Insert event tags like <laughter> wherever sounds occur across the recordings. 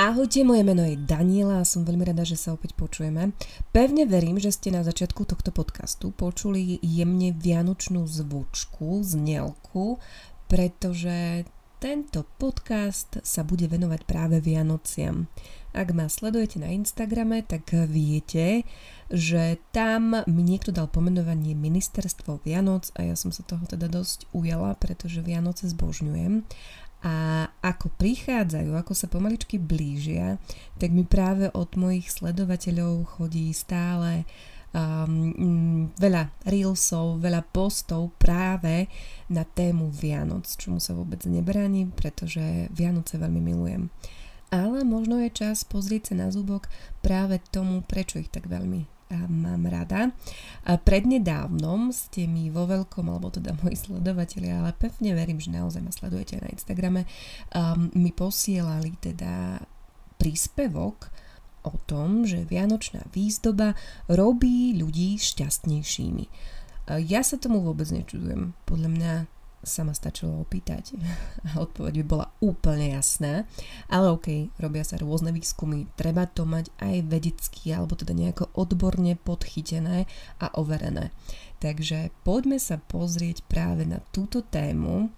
Ahojte, moje meno je Daniela a som veľmi rada, že sa opäť počujeme. Pevne verím, že ste na začiatku tohto podcastu počuli jemne vianočnú zvučku, znelku, pretože tento podcast sa bude venovať práve Vianociam. Ak ma sledujete na Instagrame, tak viete, že tam mi niekto dal pomenovanie Ministerstvo Vianoc a ja som sa toho teda dosť ujala, pretože Vianoce zbožňujem a ako prichádzajú, ako sa pomaličky blížia, tak mi práve od mojich sledovateľov chodí stále um, veľa reelsov, veľa postov práve na tému Vianoc, čomu sa vôbec nebránim, pretože Vianoce veľmi milujem. Ale možno je čas pozrieť sa na zúbok práve tomu, prečo ich tak veľmi mám rada. Prednedávnom ste mi vo veľkom, alebo teda moji sledovatelia, ale pevne verím, že naozaj ma sledujete na Instagrame, um, mi posielali teda príspevok o tom, že vianočná výzdoba robí ľudí šťastnejšími. Ja sa tomu vôbec nečudujem. Podľa mňa sa ma stačilo opýtať <laughs> a odpoveď by bola úplne jasná. Ale ok, robia sa rôzne výskumy, treba to mať aj vedecky alebo teda nejako odborne podchytené a overené. Takže poďme sa pozrieť práve na túto tému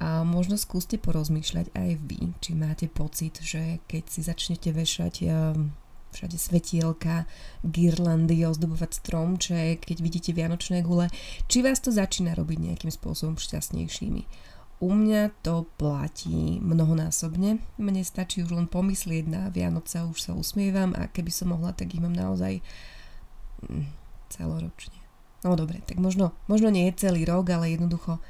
a možno skúste porozmýšľať aj vy, či máte pocit, že keď si začnete vešať ehm, všade svetielka, girlandy, ozdobovať stromček, keď vidíte vianočné gule, či vás to začína robiť nejakým spôsobom šťastnejšími. U mňa to platí mnohonásobne. Mne stačí už len pomyslieť na Vianoce, už sa usmievam a keby som mohla, tak ich mám naozaj hm, celoročne. No dobre, tak možno, možno nie je celý rok, ale jednoducho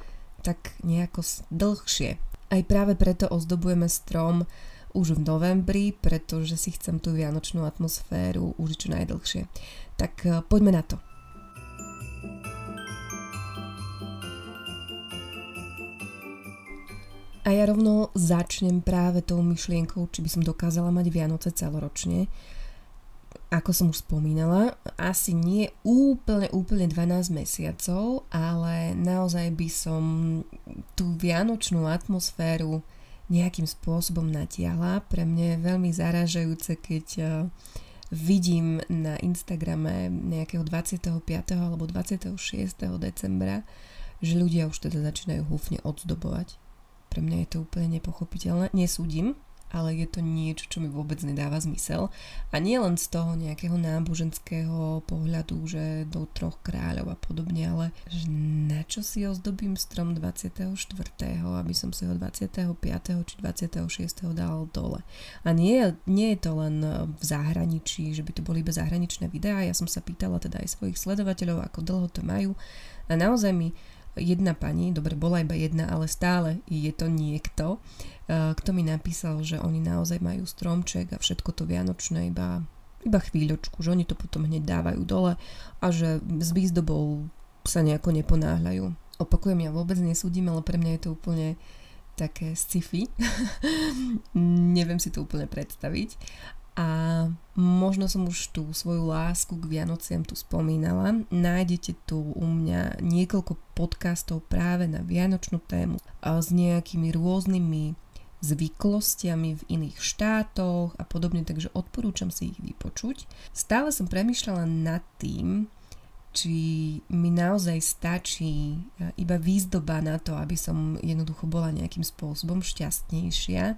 tak nejako dlhšie. Aj práve preto ozdobujeme strom už v novembri, pretože si chcem tú vianočnú atmosféru užiť čo najdlhšie. Tak eh, poďme na to. A ja rovno začnem práve tou myšlienkou, či by som dokázala mať Vianoce celoročne. Ako som už spomínala, asi nie úplne, úplne 12 mesiacov, ale naozaj by som tú vianočnú atmosféru nejakým spôsobom natiahla. Pre mňa je veľmi zarážajúce, keď uh, vidím na Instagrame nejakého 25. alebo 26. decembra, že ľudia už teda začínajú húfne odzdobovať. Pre mňa je to úplne nepochopiteľné. Nesúdim, ale je to niečo, čo mi vôbec nedáva zmysel. A nie len z toho nejakého náboženského pohľadu, že do troch kráľov a podobne, ale že na čo si ozdobím strom 24., aby som si ho 25. či 26. dal dole. A nie, nie je to len v zahraničí, že by to boli iba zahraničné videá. Ja som sa pýtala teda aj svojich sledovateľov, ako dlho to majú. A naozaj mi jedna pani, dobre, bola iba jedna, ale stále je to niekto, Eh, kto mi napísal, že oni naozaj majú stromček a všetko to vianočné iba, iba chvíľočku, že oni to potom hneď dávajú dole a že s výzdobou sa nejako neponáhľajú. Opakujem, ja vôbec nesúdim, ale pre mňa je to úplne také sci-fi. <laughs> Neviem si to úplne predstaviť. A možno som už tú svoju lásku k Vianociam tu spomínala. Nájdete tu u mňa niekoľko podcastov práve na vianočnú tému s nejakými rôznymi zvyklostiami v iných štátoch a podobne, takže odporúčam si ich vypočuť. Stále som premyšľala nad tým, či mi naozaj stačí e, iba výzdoba na to, aby som jednoducho bola nejakým spôsobom šťastnejšia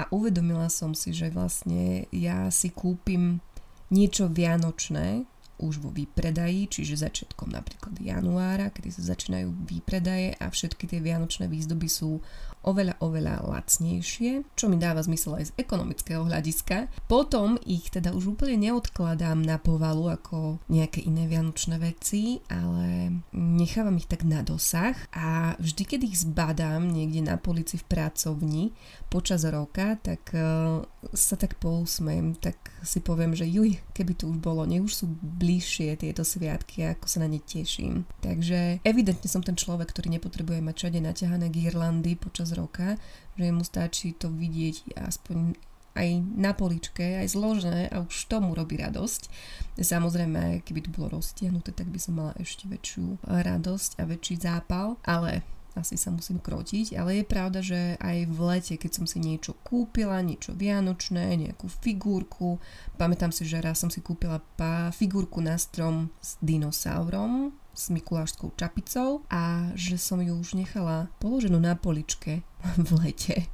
a uvedomila som si, že vlastne ja si kúpim niečo vianočné, už vo výpredaji, čiže začiatkom napríklad januára, kedy sa začínajú výpredaje a všetky tie vianočné výzdoby sú oveľa, oveľa lacnejšie, čo mi dáva zmysel aj z ekonomického hľadiska. Potom ich teda už úplne neodkladám na povalu ako nejaké iné vianočné veci, ale nechávam ich tak na dosah a vždy, keď ich zbadám niekde na polici v pracovni počas roka, tak uh, sa tak pousmiem, tak si poviem, že juj, keby to už bolo, nech už sú bližšie tieto sviatky, ako sa na ne teším. Takže evidentne som ten človek, ktorý nepotrebuje mať všade naťahané girlandy počas roka, že mu stačí to vidieť aspoň aj na poličke, aj zložené a už tomu robí radosť. Samozrejme, keby to bolo roztiahnuté, tak by som mala ešte väčšiu radosť a väčší zápal, ale asi sa musím krotiť, ale je pravda, že aj v lete, keď som si niečo kúpila, niečo vianočné, nejakú figurku, pamätám si, že raz som si kúpila pá, figurku na strom s dinosaurom, s Mikulášskou čapicou a že som ju už nechala položenú na poličke <laughs> v lete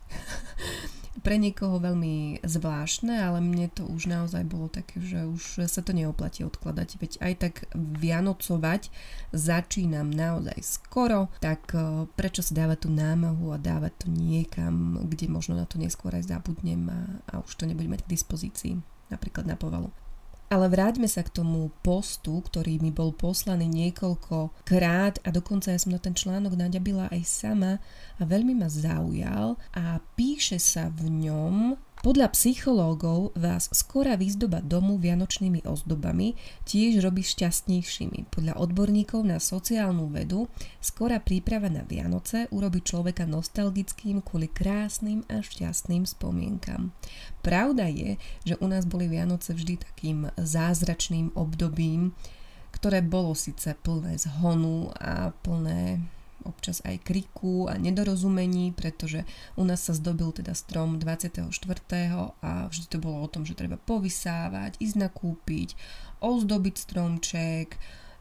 pre niekoho veľmi zvláštne, ale mne to už naozaj bolo také, že už sa to neoplatí odkladať, veď aj tak vianocovať začínam naozaj skoro, tak e, prečo si dávať tú námahu a dávať to niekam, kde možno na to neskôr aj zabudnem a, a už to nebudem mať k dispozícii, napríklad na povalu. Ale vráťme sa k tomu postu, ktorý mi bol poslaný niekoľko krát a dokonca ja som na ten článok naďabila aj sama a veľmi ma zaujal a píše sa v ňom, podľa psychológov vás skorá výzdoba domu vianočnými ozdobami tiež robí šťastnejšími. Podľa odborníkov na sociálnu vedu skorá príprava na Vianoce urobí človeka nostalgickým kvôli krásnym a šťastným spomienkam. Pravda je, že u nás boli Vianoce vždy takým zázračným obdobím, ktoré bolo síce plné zhonu a plné občas aj kriku a nedorozumení, pretože u nás sa zdobil teda strom 24. a vždy to bolo o tom, že treba povysávať, ísť nakúpiť, ozdobiť stromček,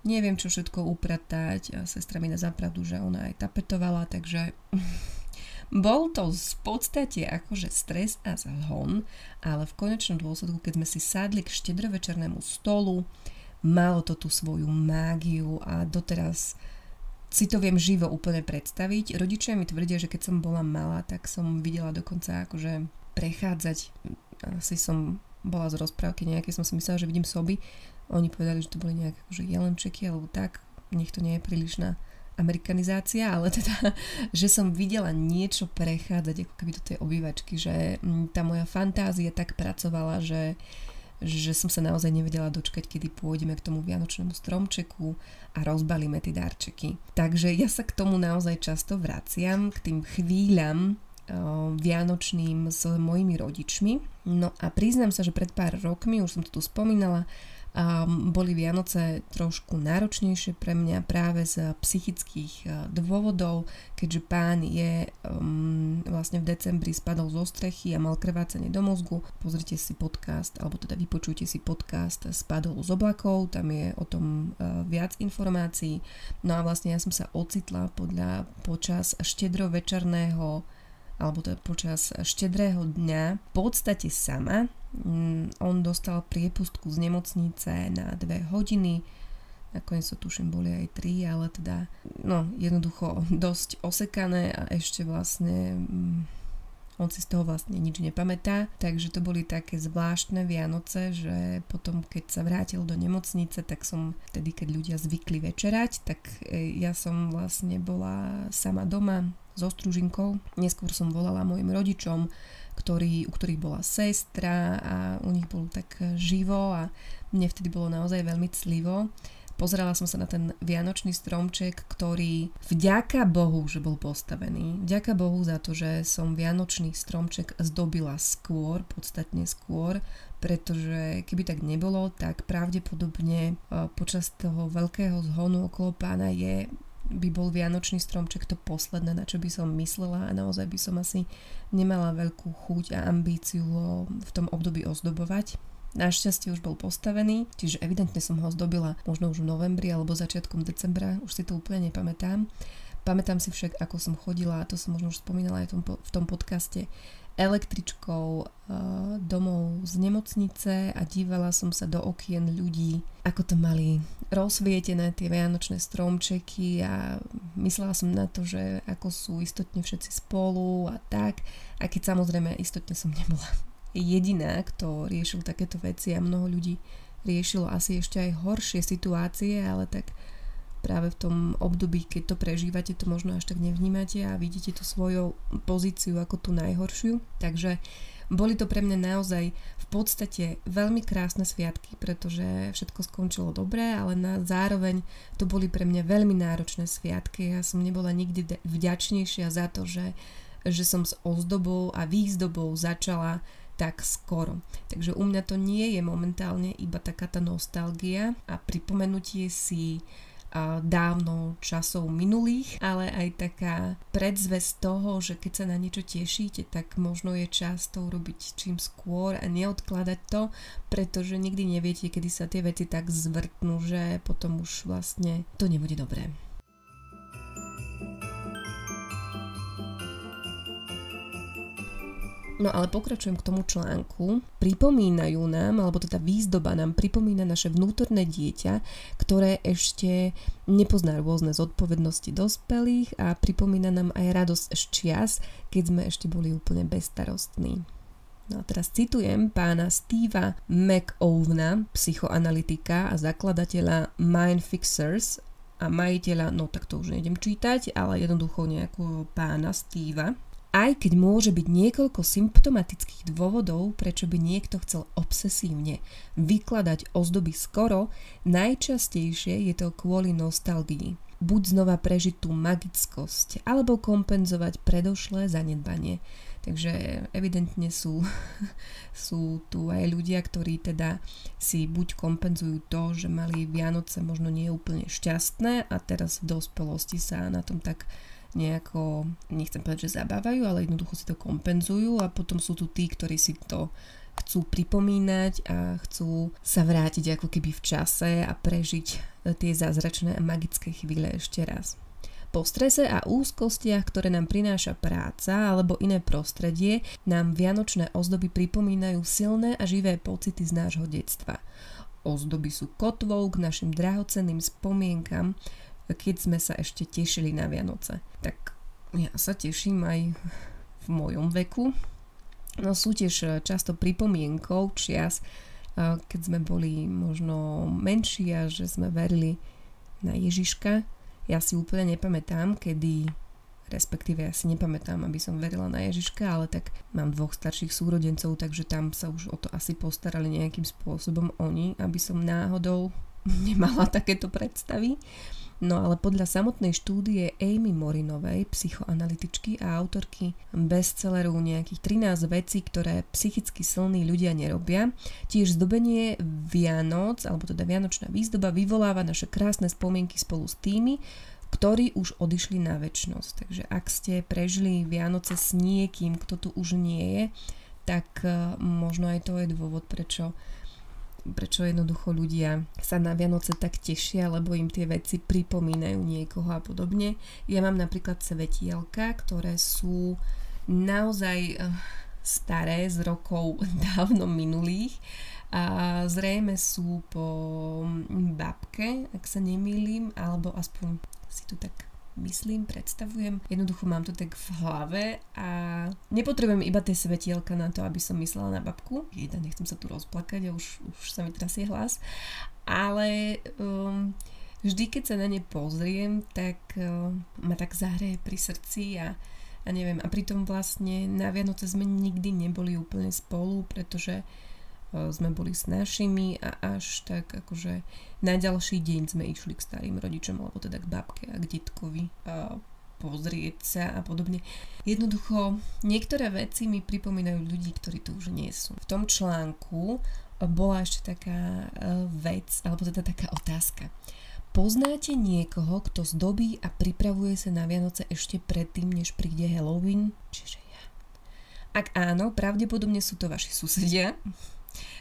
neviem čo všetko upratať a sestra mi na zapravdu, že ona aj tapetovala, takže <laughs> bol to v podstate akože stres a zhon, ale v konečnom dôsledku, keď sme si sadli k štedrovečernému stolu, malo to tú svoju mágiu a doteraz si to viem živo úplne predstaviť. Rodičia mi tvrdia, že keď som bola malá, tak som videla dokonca akože prechádzať. Asi som bola z rozprávky nejaké, som si myslela, že vidím soby. Oni povedali, že to boli nejaké akože jelenčeky alebo tak. Nech to nie je prílišná amerikanizácia, ale teda, <laughs> že som videla niečo prechádzať ako keby do tej obývačky, že mm, tá moja fantázia tak pracovala, že uh, že som sa naozaj nevedela dočkať, kedy pôjdeme k tomu vianočnému stromčeku a rozbalíme tie darčeky. Takže ja sa k tomu naozaj často vraciam, k tým chvíľam, vianočným s mojimi rodičmi. No a priznám sa, že pred pár rokmi, už som to tu spomínala, Boli Vianoce trošku náročnejšie pre mňa práve z psychických uh, dôvodov, keďže pán je um, vlastne v decembri spadol zo strechy a mal krvácanie do mozgu. Pozrite si podcast, alebo teda vypočujte si podcast Spadol z oblakov, tam je o tom uh, viac informácií. No a vlastne ja som sa ocitla podľa počas štedrovečerného alebo teda počas štedrého dňa v podstate sama. Mm, on dostal priepustku z nemocnice na dve hodiny, nakoniec to tuším boli aj tri, ale teda no jednoducho dosť osekané a ešte vlastne mm, on si z toho vlastne nič nepamätá, takže to boli také zvláštne Vianoce, že potom keď sa vrátil do nemocnice, tak som vtedy, keď ľudia zvykli večerať, tak e, ja som vlastne bola sama doma, so stružinkou. Neskôr som volala mojim rodičom, ktorý, u ktorých bola sestra a u nich bolo tak živo a mne vtedy bolo naozaj veľmi clivo. Pozerala som sa na ten vianočný stromček, ktorý vďaka Bohu, že bol postavený. Vďaka Bohu za to, že som vianočný stromček zdobila skôr, podstatne skôr, pretože keby tak nebolo, tak pravdepodobne e, počas toho veľkého zhonu okolo pána je by bol Vianočný stromček to posledné, na čo by som myslela a naozaj by som asi nemala veľkú chuť a ambíciu ho v tom období ozdobovať. Našťastie už bol postavený, čiže evidentne som ho zdobila možno už v novembri alebo začiatkom decembra, už si to úplne nepamätám. Pamätám si však, ako som chodila, a to som možno už spomínala aj v tom podcaste, električkou uh, domov z nemocnice a dívala som sa do okien ľudí, ako to mali rozsvietené tie vianočné stromčeky a myslela som na to, že ako sú istotne všetci spolu a tak. A keď samozrejme istotne som nebola jediná, kto riešil takéto veci a mnoho ľudí riešilo asi ešte aj horšie situácie, ale tak práve v tom období, keď to prežívate, to možno až tak nevnímate a vidíte tú svoju pozíciu ako tú najhoršiu. Takže boli to pre mňa naozaj v podstate veľmi krásne sviatky, pretože všetko skončilo dobre, ale na, zároveň to boli pre mňa veľmi náročné sviatky. Ja som nebola nikdy vďačnejšia za to, že, že som s ozdobou a výzdobou začala tak skoro. Takže u mňa to nie je momentálne iba taká tá nostalgia a pripomenutie si dávno časov minulých, ale aj taká predzvesť toho, že keď sa na niečo tešíte, tak možno je čas to urobiť čím skôr a neodkladať to, pretože nikdy neviete, kedy sa tie veci tak zvrtnú, že potom už vlastne to nebude dobré. No ale pokračujem k tomu článku. Pripomínajú nám, alebo teda výzdoba nám pripomína naše vnútorné dieťa, ktoré ešte nepozná rôzne zodpovednosti dospelých a pripomína nám aj radosť z čias, keď sme ešte boli úplne bezstarostní. No a teraz citujem pána Steva McOvna, psychoanalytika a zakladateľa Mind Fixers a majiteľa, no tak to už nejdem čítať, ale jednoducho nejakého pána Steva aj keď môže byť niekoľko symptomatických dôvodov, prečo by niekto chcel obsesívne vykladať ozdoby skoro, najčastejšie je to kvôli nostalgii. Buď znova prežiť tú magickosť, alebo kompenzovať predošlé zanedbanie. Takže evidentne sú, <laughs> sú tu aj ľudia, ktorí teda si buď kompenzujú to, že mali Vianoce možno nie úplne šťastné a teraz v dospelosti sa na tom tak nejako, nechcem povedať, že zabávajú, ale jednoducho si to kompenzujú a potom sú tu tí, ktorí si to chcú pripomínať a chcú sa vrátiť ako keby v čase a prežiť tie zázračné a magické chvíle ešte raz. Po strese a úzkostiach, ktoré nám prináša práca alebo iné prostredie, nám vianočné ozdoby pripomínajú silné a živé pocity z nášho detstva. Ozdoby sú kotvou k našim drahocenným spomienkam, keď sme sa ešte tešili na Vianoce. Tak ja sa teším aj v mojom veku. No sú tiež eh, často pripomienkou čias, eh, keď sme boli možno menší a že sme verili na Ježiška. Ja si úplne nepamätám, kedy respektíve ja si nepamätám, aby som verila na Ježiška, ale tak mám dvoch starších súrodencov, takže tam sa už o to asi postarali nejakým spôsobom oni, aby som náhodou <laughs> nemala takéto predstavy. No ale podľa samotnej štúdie Amy Morinovej, psychoanalytičky a autorky bestselleru nejakých 13 vecí, ktoré psychicky silní ľudia nerobia, tiež zdobenie Vianoc, alebo teda Vianočná výzdoba vyvoláva naše krásne spomienky spolu s tými, ktorí už odišli na väčnosť. Takže ak ste prežili Vianoce s niekým, kto tu už nie je, tak eh, možno aj to je dôvod, prečo prečo jednoducho ľudia sa na Vianoce tak tešia, lebo im tie veci pripomínajú niekoho a podobne. Ja mám napríklad svetielka, ktoré sú naozaj eh, staré z rokov <laughs> dávno minulých a zrejme sú po babke, ak sa nemýlim, alebo aspoň si tu tak myslím, predstavujem. Jednoducho mám to tak v hlave a nepotrebujem iba tie svetielka na to, aby som myslela na babku. Jedna, nechcem sa tu rozplakať a už, už sa mi trasie hlas. Ale um, vždy, keď sa na ne pozriem, tak um, ma tak zahreje pri srdci a a neviem, a pritom vlastne na Vianoce sme nikdy neboli úplne spolu, pretože sme boli s našimi a až tak akože na ďalší deň sme išli k starým rodičom, alebo teda k babke a k detkovi a pozrieť sa a podobne. Jednoducho, niektoré veci mi pripomínajú ľudí, ktorí tu už nie sú. V tom článku bola ešte taká e, vec, alebo teda taká otázka. Poznáte niekoho, kto zdobí a pripravuje sa na Vianoce ešte predtým, než príde Halloween? Čiže ja. Ak áno, pravdepodobne sú to vaši susedia,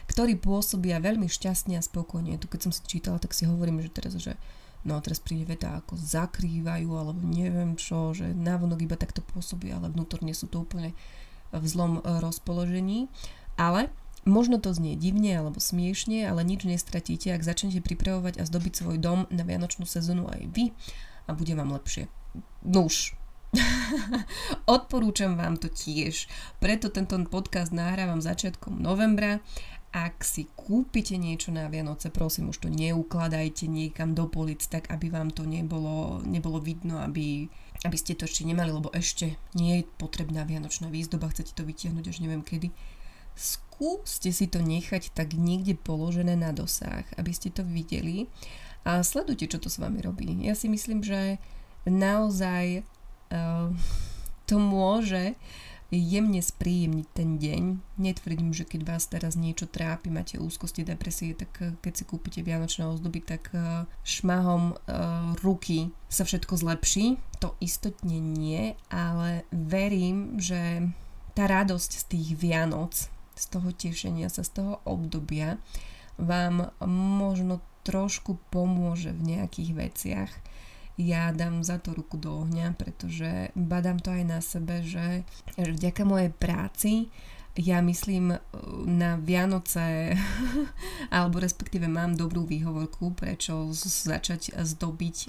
ktorí pôsobia veľmi šťastne a spokojne. Tu keď som si čítala, tak si hovorím, že teraz, že no teraz príde veta ako zakrývajú alebo neviem čo, že návonok iba takto pôsobí, ale vnútorne sú to úplne v zlom e, rozpoložení. Ale Možno to znie divne alebo smiešne, ale nič nestratíte, ak začnete pripravovať a zdobiť svoj dom na vianočnú sezónu aj vy a bude vám lepšie. Nuž, <laughs> Odporúčam vám to tiež. Preto tento podcast nahrávam začiatkom novembra ak si kúpite niečo na Vianoce, prosím, už to neukladajte niekam do polic, tak aby vám to nebolo, nebolo vidno, aby, aby ste to ešte nemali, lebo ešte nie je potrebná Vianočná výzdoba, chcete to vytiahnuť až neviem kedy. Skúste si to nechať tak niekde položené na dosah, aby ste to videli a sledujte, čo to s vami robí. Ja si myslím, že naozaj to môže jemne spríjemniť ten deň. Netvrdím, že keď vás teraz niečo trápi, máte úzkosti, depresie, tak eh, keď si kúpite vianočné ozdoby, tak eh, šmahom uh, ruky sa všetko zlepší. To istotne nie, ale verím, že tá radosť z tých Vianoc, z toho tešenia sa, z toho obdobia vám možno trošku pomôže v nejakých veciach ja dám za to ruku do ohňa, pretože badám to aj na sebe, že, že vďaka mojej práci ja myslím e, na Vianoce, <laughs> alebo respektíve mám dobrú výhovorku, prečo začať zdobiť, e,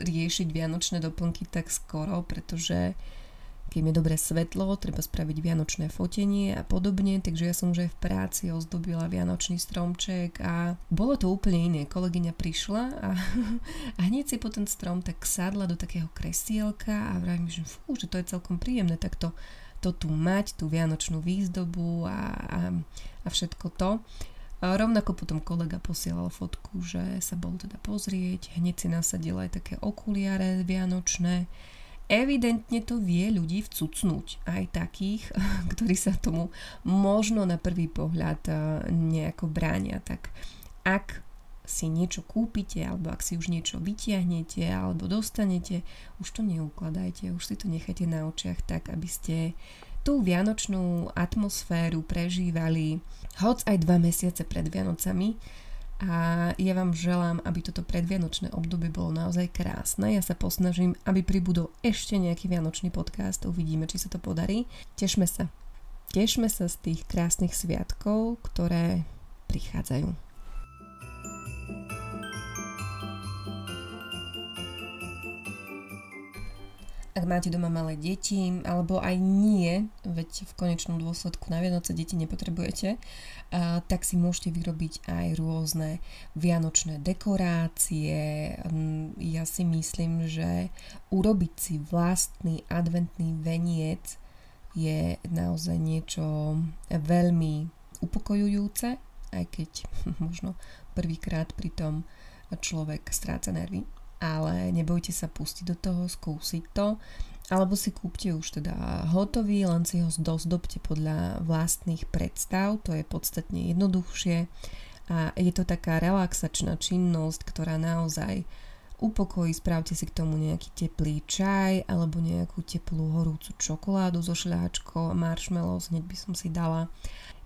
riešiť vianočné doplnky tak skoro, pretože keď je dobré svetlo, treba spraviť vianočné fotenie a podobne, takže ja som už aj v práci ozdobila vianočný stromček a bolo to úplne iné. Kolegyňa prišla a, <laughs> a hneď si po ten strom tak sadla do takého kresielka a vravím, že fú, že to je celkom príjemné takto to tu mať, tú vianočnú výzdobu a, a, a všetko to. A rovnako potom kolega posielal fotku, že sa bol teda pozrieť, hneď si nasadil aj také okuliare vianočné, evidentne to vie ľudí vcucnúť, aj takých, <laughs> ktorí sa tomu možno na prvý pohľad eh, nejako bránia. Tak ak si niečo kúpite, alebo ak si už niečo vytiahnete, alebo dostanete, už to neukladajte, už si to nechajte na očiach tak, aby ste tú vianočnú atmosféru prežívali hoc aj dva mesiace pred Vianocami, a ja vám želám, aby toto predvianočné obdobie bolo naozaj krásne. Ja sa posnažím, aby pribudol ešte nejaký vianočný podcast. Uvidíme, či sa to podarí. Tešme sa. Tešme sa z tých krásnych sviatkov, ktoré prichádzajú. Ak máte doma malé deti, alebo aj nie, veď v konečnom dôsledku na Vianoce deti nepotrebujete, tak si môžete vyrobiť aj rôzne vianočné dekorácie. Ja si myslím, že urobiť si vlastný adventný veniec je naozaj niečo veľmi upokojujúce, aj keď <laughs> možno prvýkrát pri tom človek stráca nervy ale nebojte sa pustiť do toho, skúsiť to, alebo si kúpte už teda hotový, len si ho dozdobte podľa vlastných predstav, to je podstatne jednoduchšie. A je to taká relaxačná činnosť, ktorá naozaj upokojí, spravte si k tomu nejaký teplý čaj alebo nejakú teplú horúcu čokoládu so šľáčkou a marshmallows, hneď by som si dala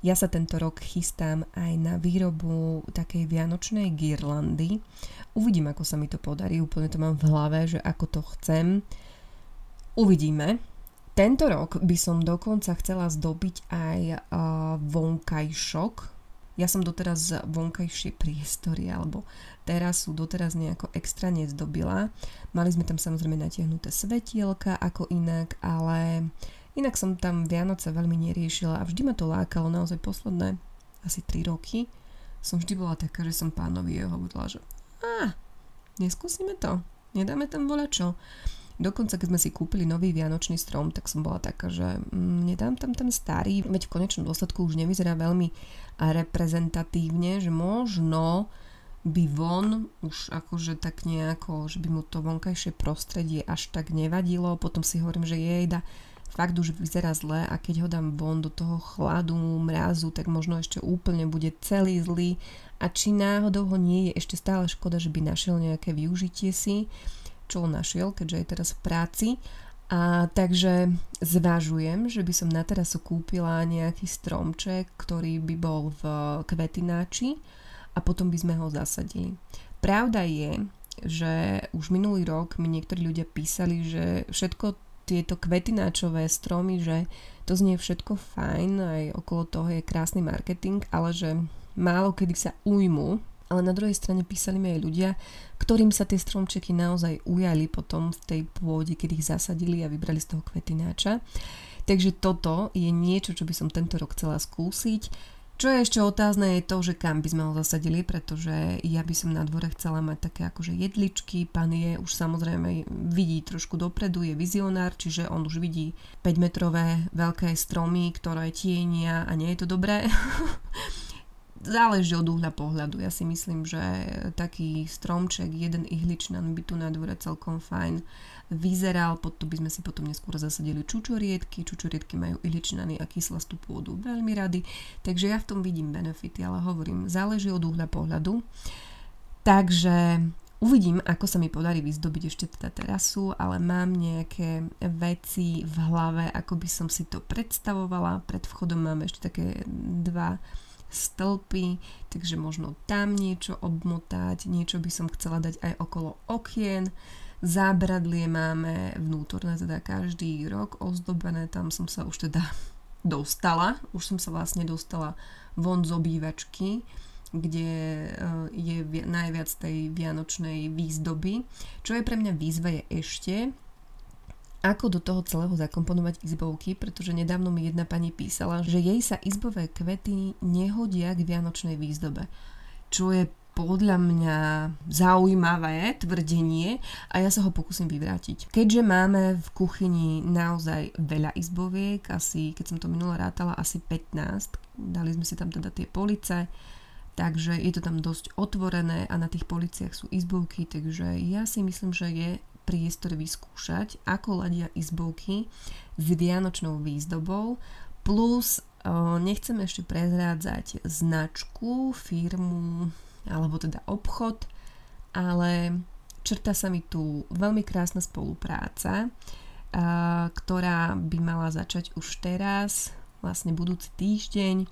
ja sa tento rok chystám aj na výrobu takej vianočnej girlandy. Uvidím, ako sa mi to podarí, úplne to mám v hlave, že ako to chcem. Uvidíme. Tento rok by som dokonca chcela zdobiť aj uh, vonkajšok. Ja som doteraz vonkajšie priestory alebo terasu doteraz nejako extra nezdobila. Mali sme tam samozrejme natiahnuté svetielka ako inak, ale Inak som tam Vianoce veľmi neriešila a vždy ma to lákalo naozaj posledné asi 3 roky. Som vždy bola taká, že som pánovi hovorila, že a, neskúsime to, nedáme tam čo. Dokonca, keď sme si kúpili nový vianočný strom, tak som bola taká, že mm, nedám tam ten starý, veď v konečnom dôsledku už nevyzerá veľmi reprezentatívne, že možno by von už akože tak nejako, že by mu to vonkajšie prostredie až tak nevadilo, potom si hovorím, že jejda, fakt už vyzerá zle a keď ho dám von do toho chladu, mrazu, tak možno ešte úplne bude celý zlý. A či náhodou ho nie je ešte stále škoda, že by našiel nejaké využitie si, čo našiel, keďže je teraz v práci. A takže zvažujem, že by som na terasu kúpila nejaký stromček, ktorý by bol v kvetináči a potom by sme ho zasadili. Pravda je, že už minulý rok mi niektorí ľudia písali, že všetko tieto kvetináčové stromy, že to znie všetko fajn, aj okolo toho je krásny marketing, ale že málo kedy sa ujmu, ale na druhej strane písali mi aj ľudia, ktorým sa tie stromčeky naozaj ujali potom v tej pôde, keď ich zasadili a vybrali z toho kvetináča. Takže toto je niečo, čo by som tento rok chcela skúsiť. Čo je ešte otázne je to, že kam by sme ho zasadili, pretože ja by som na dvore chcela mať také akože jedličky, pán je už samozrejme vidí trošku dopredu, je vizionár, čiže on už vidí 5 metrové veľké stromy, ktoré tienia a nie je to dobré. <laughs> záleží od uhla pohľadu. Ja si myslím, že taký stromček, jeden ihličnan by tu na dvore celkom fajn vyzeral, pod to by sme si potom neskôr zasadili čučoriedky, čučoriedky majú ihličnany a kyslastú pôdu veľmi rady, takže ja v tom vidím benefity, ale hovorím, záleží od uhla pohľadu. Takže Uvidím, ako sa mi podarí vyzdobiť ešte teda terasu, ale mám nejaké veci v hlave, ako by som si to predstavovala. Pred vchodom máme ešte také dva stĺpy, takže možno tam niečo obmotať, niečo by som chcela dať aj okolo okien. Zábradlie máme vnútorné teda každý rok ozdobené, tam som sa už teda <laughs> dostala, už som sa vlastne dostala von z obývačky kde eh, je najviac tej vianočnej výzdoby. Čo je pre mňa výzva je ešte, ako do toho celého zakomponovať izbovky, pretože nedávno mi jedna pani písala, že jej sa izbové kvety nehodia k vianočnej výzdobe. Čo je podľa mňa zaujímavé tvrdenie a ja sa ho pokúsim vyvrátiť. Keďže máme v kuchyni naozaj veľa izboviek, asi, keď som to minula rátala, asi 15, dali sme si tam teda tie police, takže je to tam dosť otvorené a na tých policiach sú izbovky, takže ja si myslím, že je priestor vyskúšať, ako ladia izbovky s vianočnou výzdobou, plus nechcem ešte prezrádzať značku, firmu alebo teda obchod, ale črta sa mi tu veľmi krásna spolupráca, ktorá by mala začať už teraz, vlastne budúci týždeň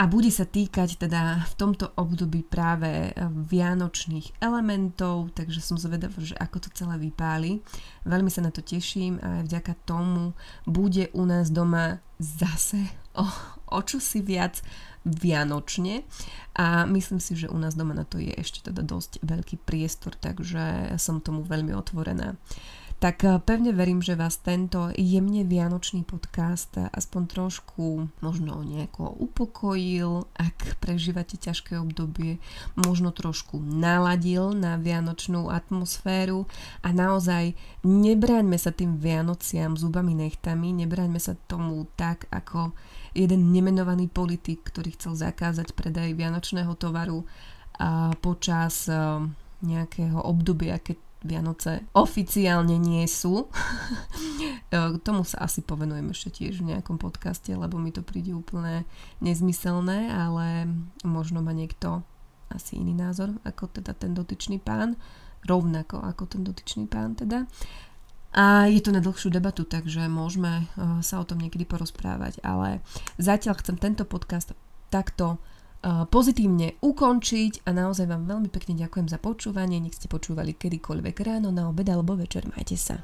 a bude sa týkať teda v tomto období práve vianočných elementov, takže som zvedavá, že ako to celé vypáli. Veľmi sa na to teším a aj vďaka tomu bude u nás doma zase <laughs> o, o čosi viac vianočne a myslím si, že u nás doma na to je ešte teda dosť veľký priestor, takže som tomu veľmi otvorená. Tak eh, pevne verím, že vás tento jemne vianočný podcast aspoň trošku možno nejako upokojil, ak prežívate ťažké obdobie, možno trošku naladil na vianočnú atmosféru. A naozaj nebraňme sa tým Vianociam zubami nechtami, nebraňme sa tomu tak, ako jeden nemenovaný politik, ktorý chcel zakázať predaj vianočného tovaru a počas eh, nejakého obdobia, keď Vianoce oficiálne nie sú. <laughs> E, tomu sa asi povenujem ešte tiež v nejakom podcaste, lebo mi to príde úplne nezmyselné, ale možno má niekto asi iný názor ako teda ten dotyčný pán, rovnako ako ten dotyčný pán teda. A je to na dlhšiu debatu, takže môžeme e, sa o tom niekedy porozprávať, ale zatiaľ chcem tento podcast takto pozitívne ukončiť a naozaj vám veľmi pekne ďakujem za počúvanie. Nech ste počúvali kedykoľvek ráno, na obed alebo večer. Majte sa.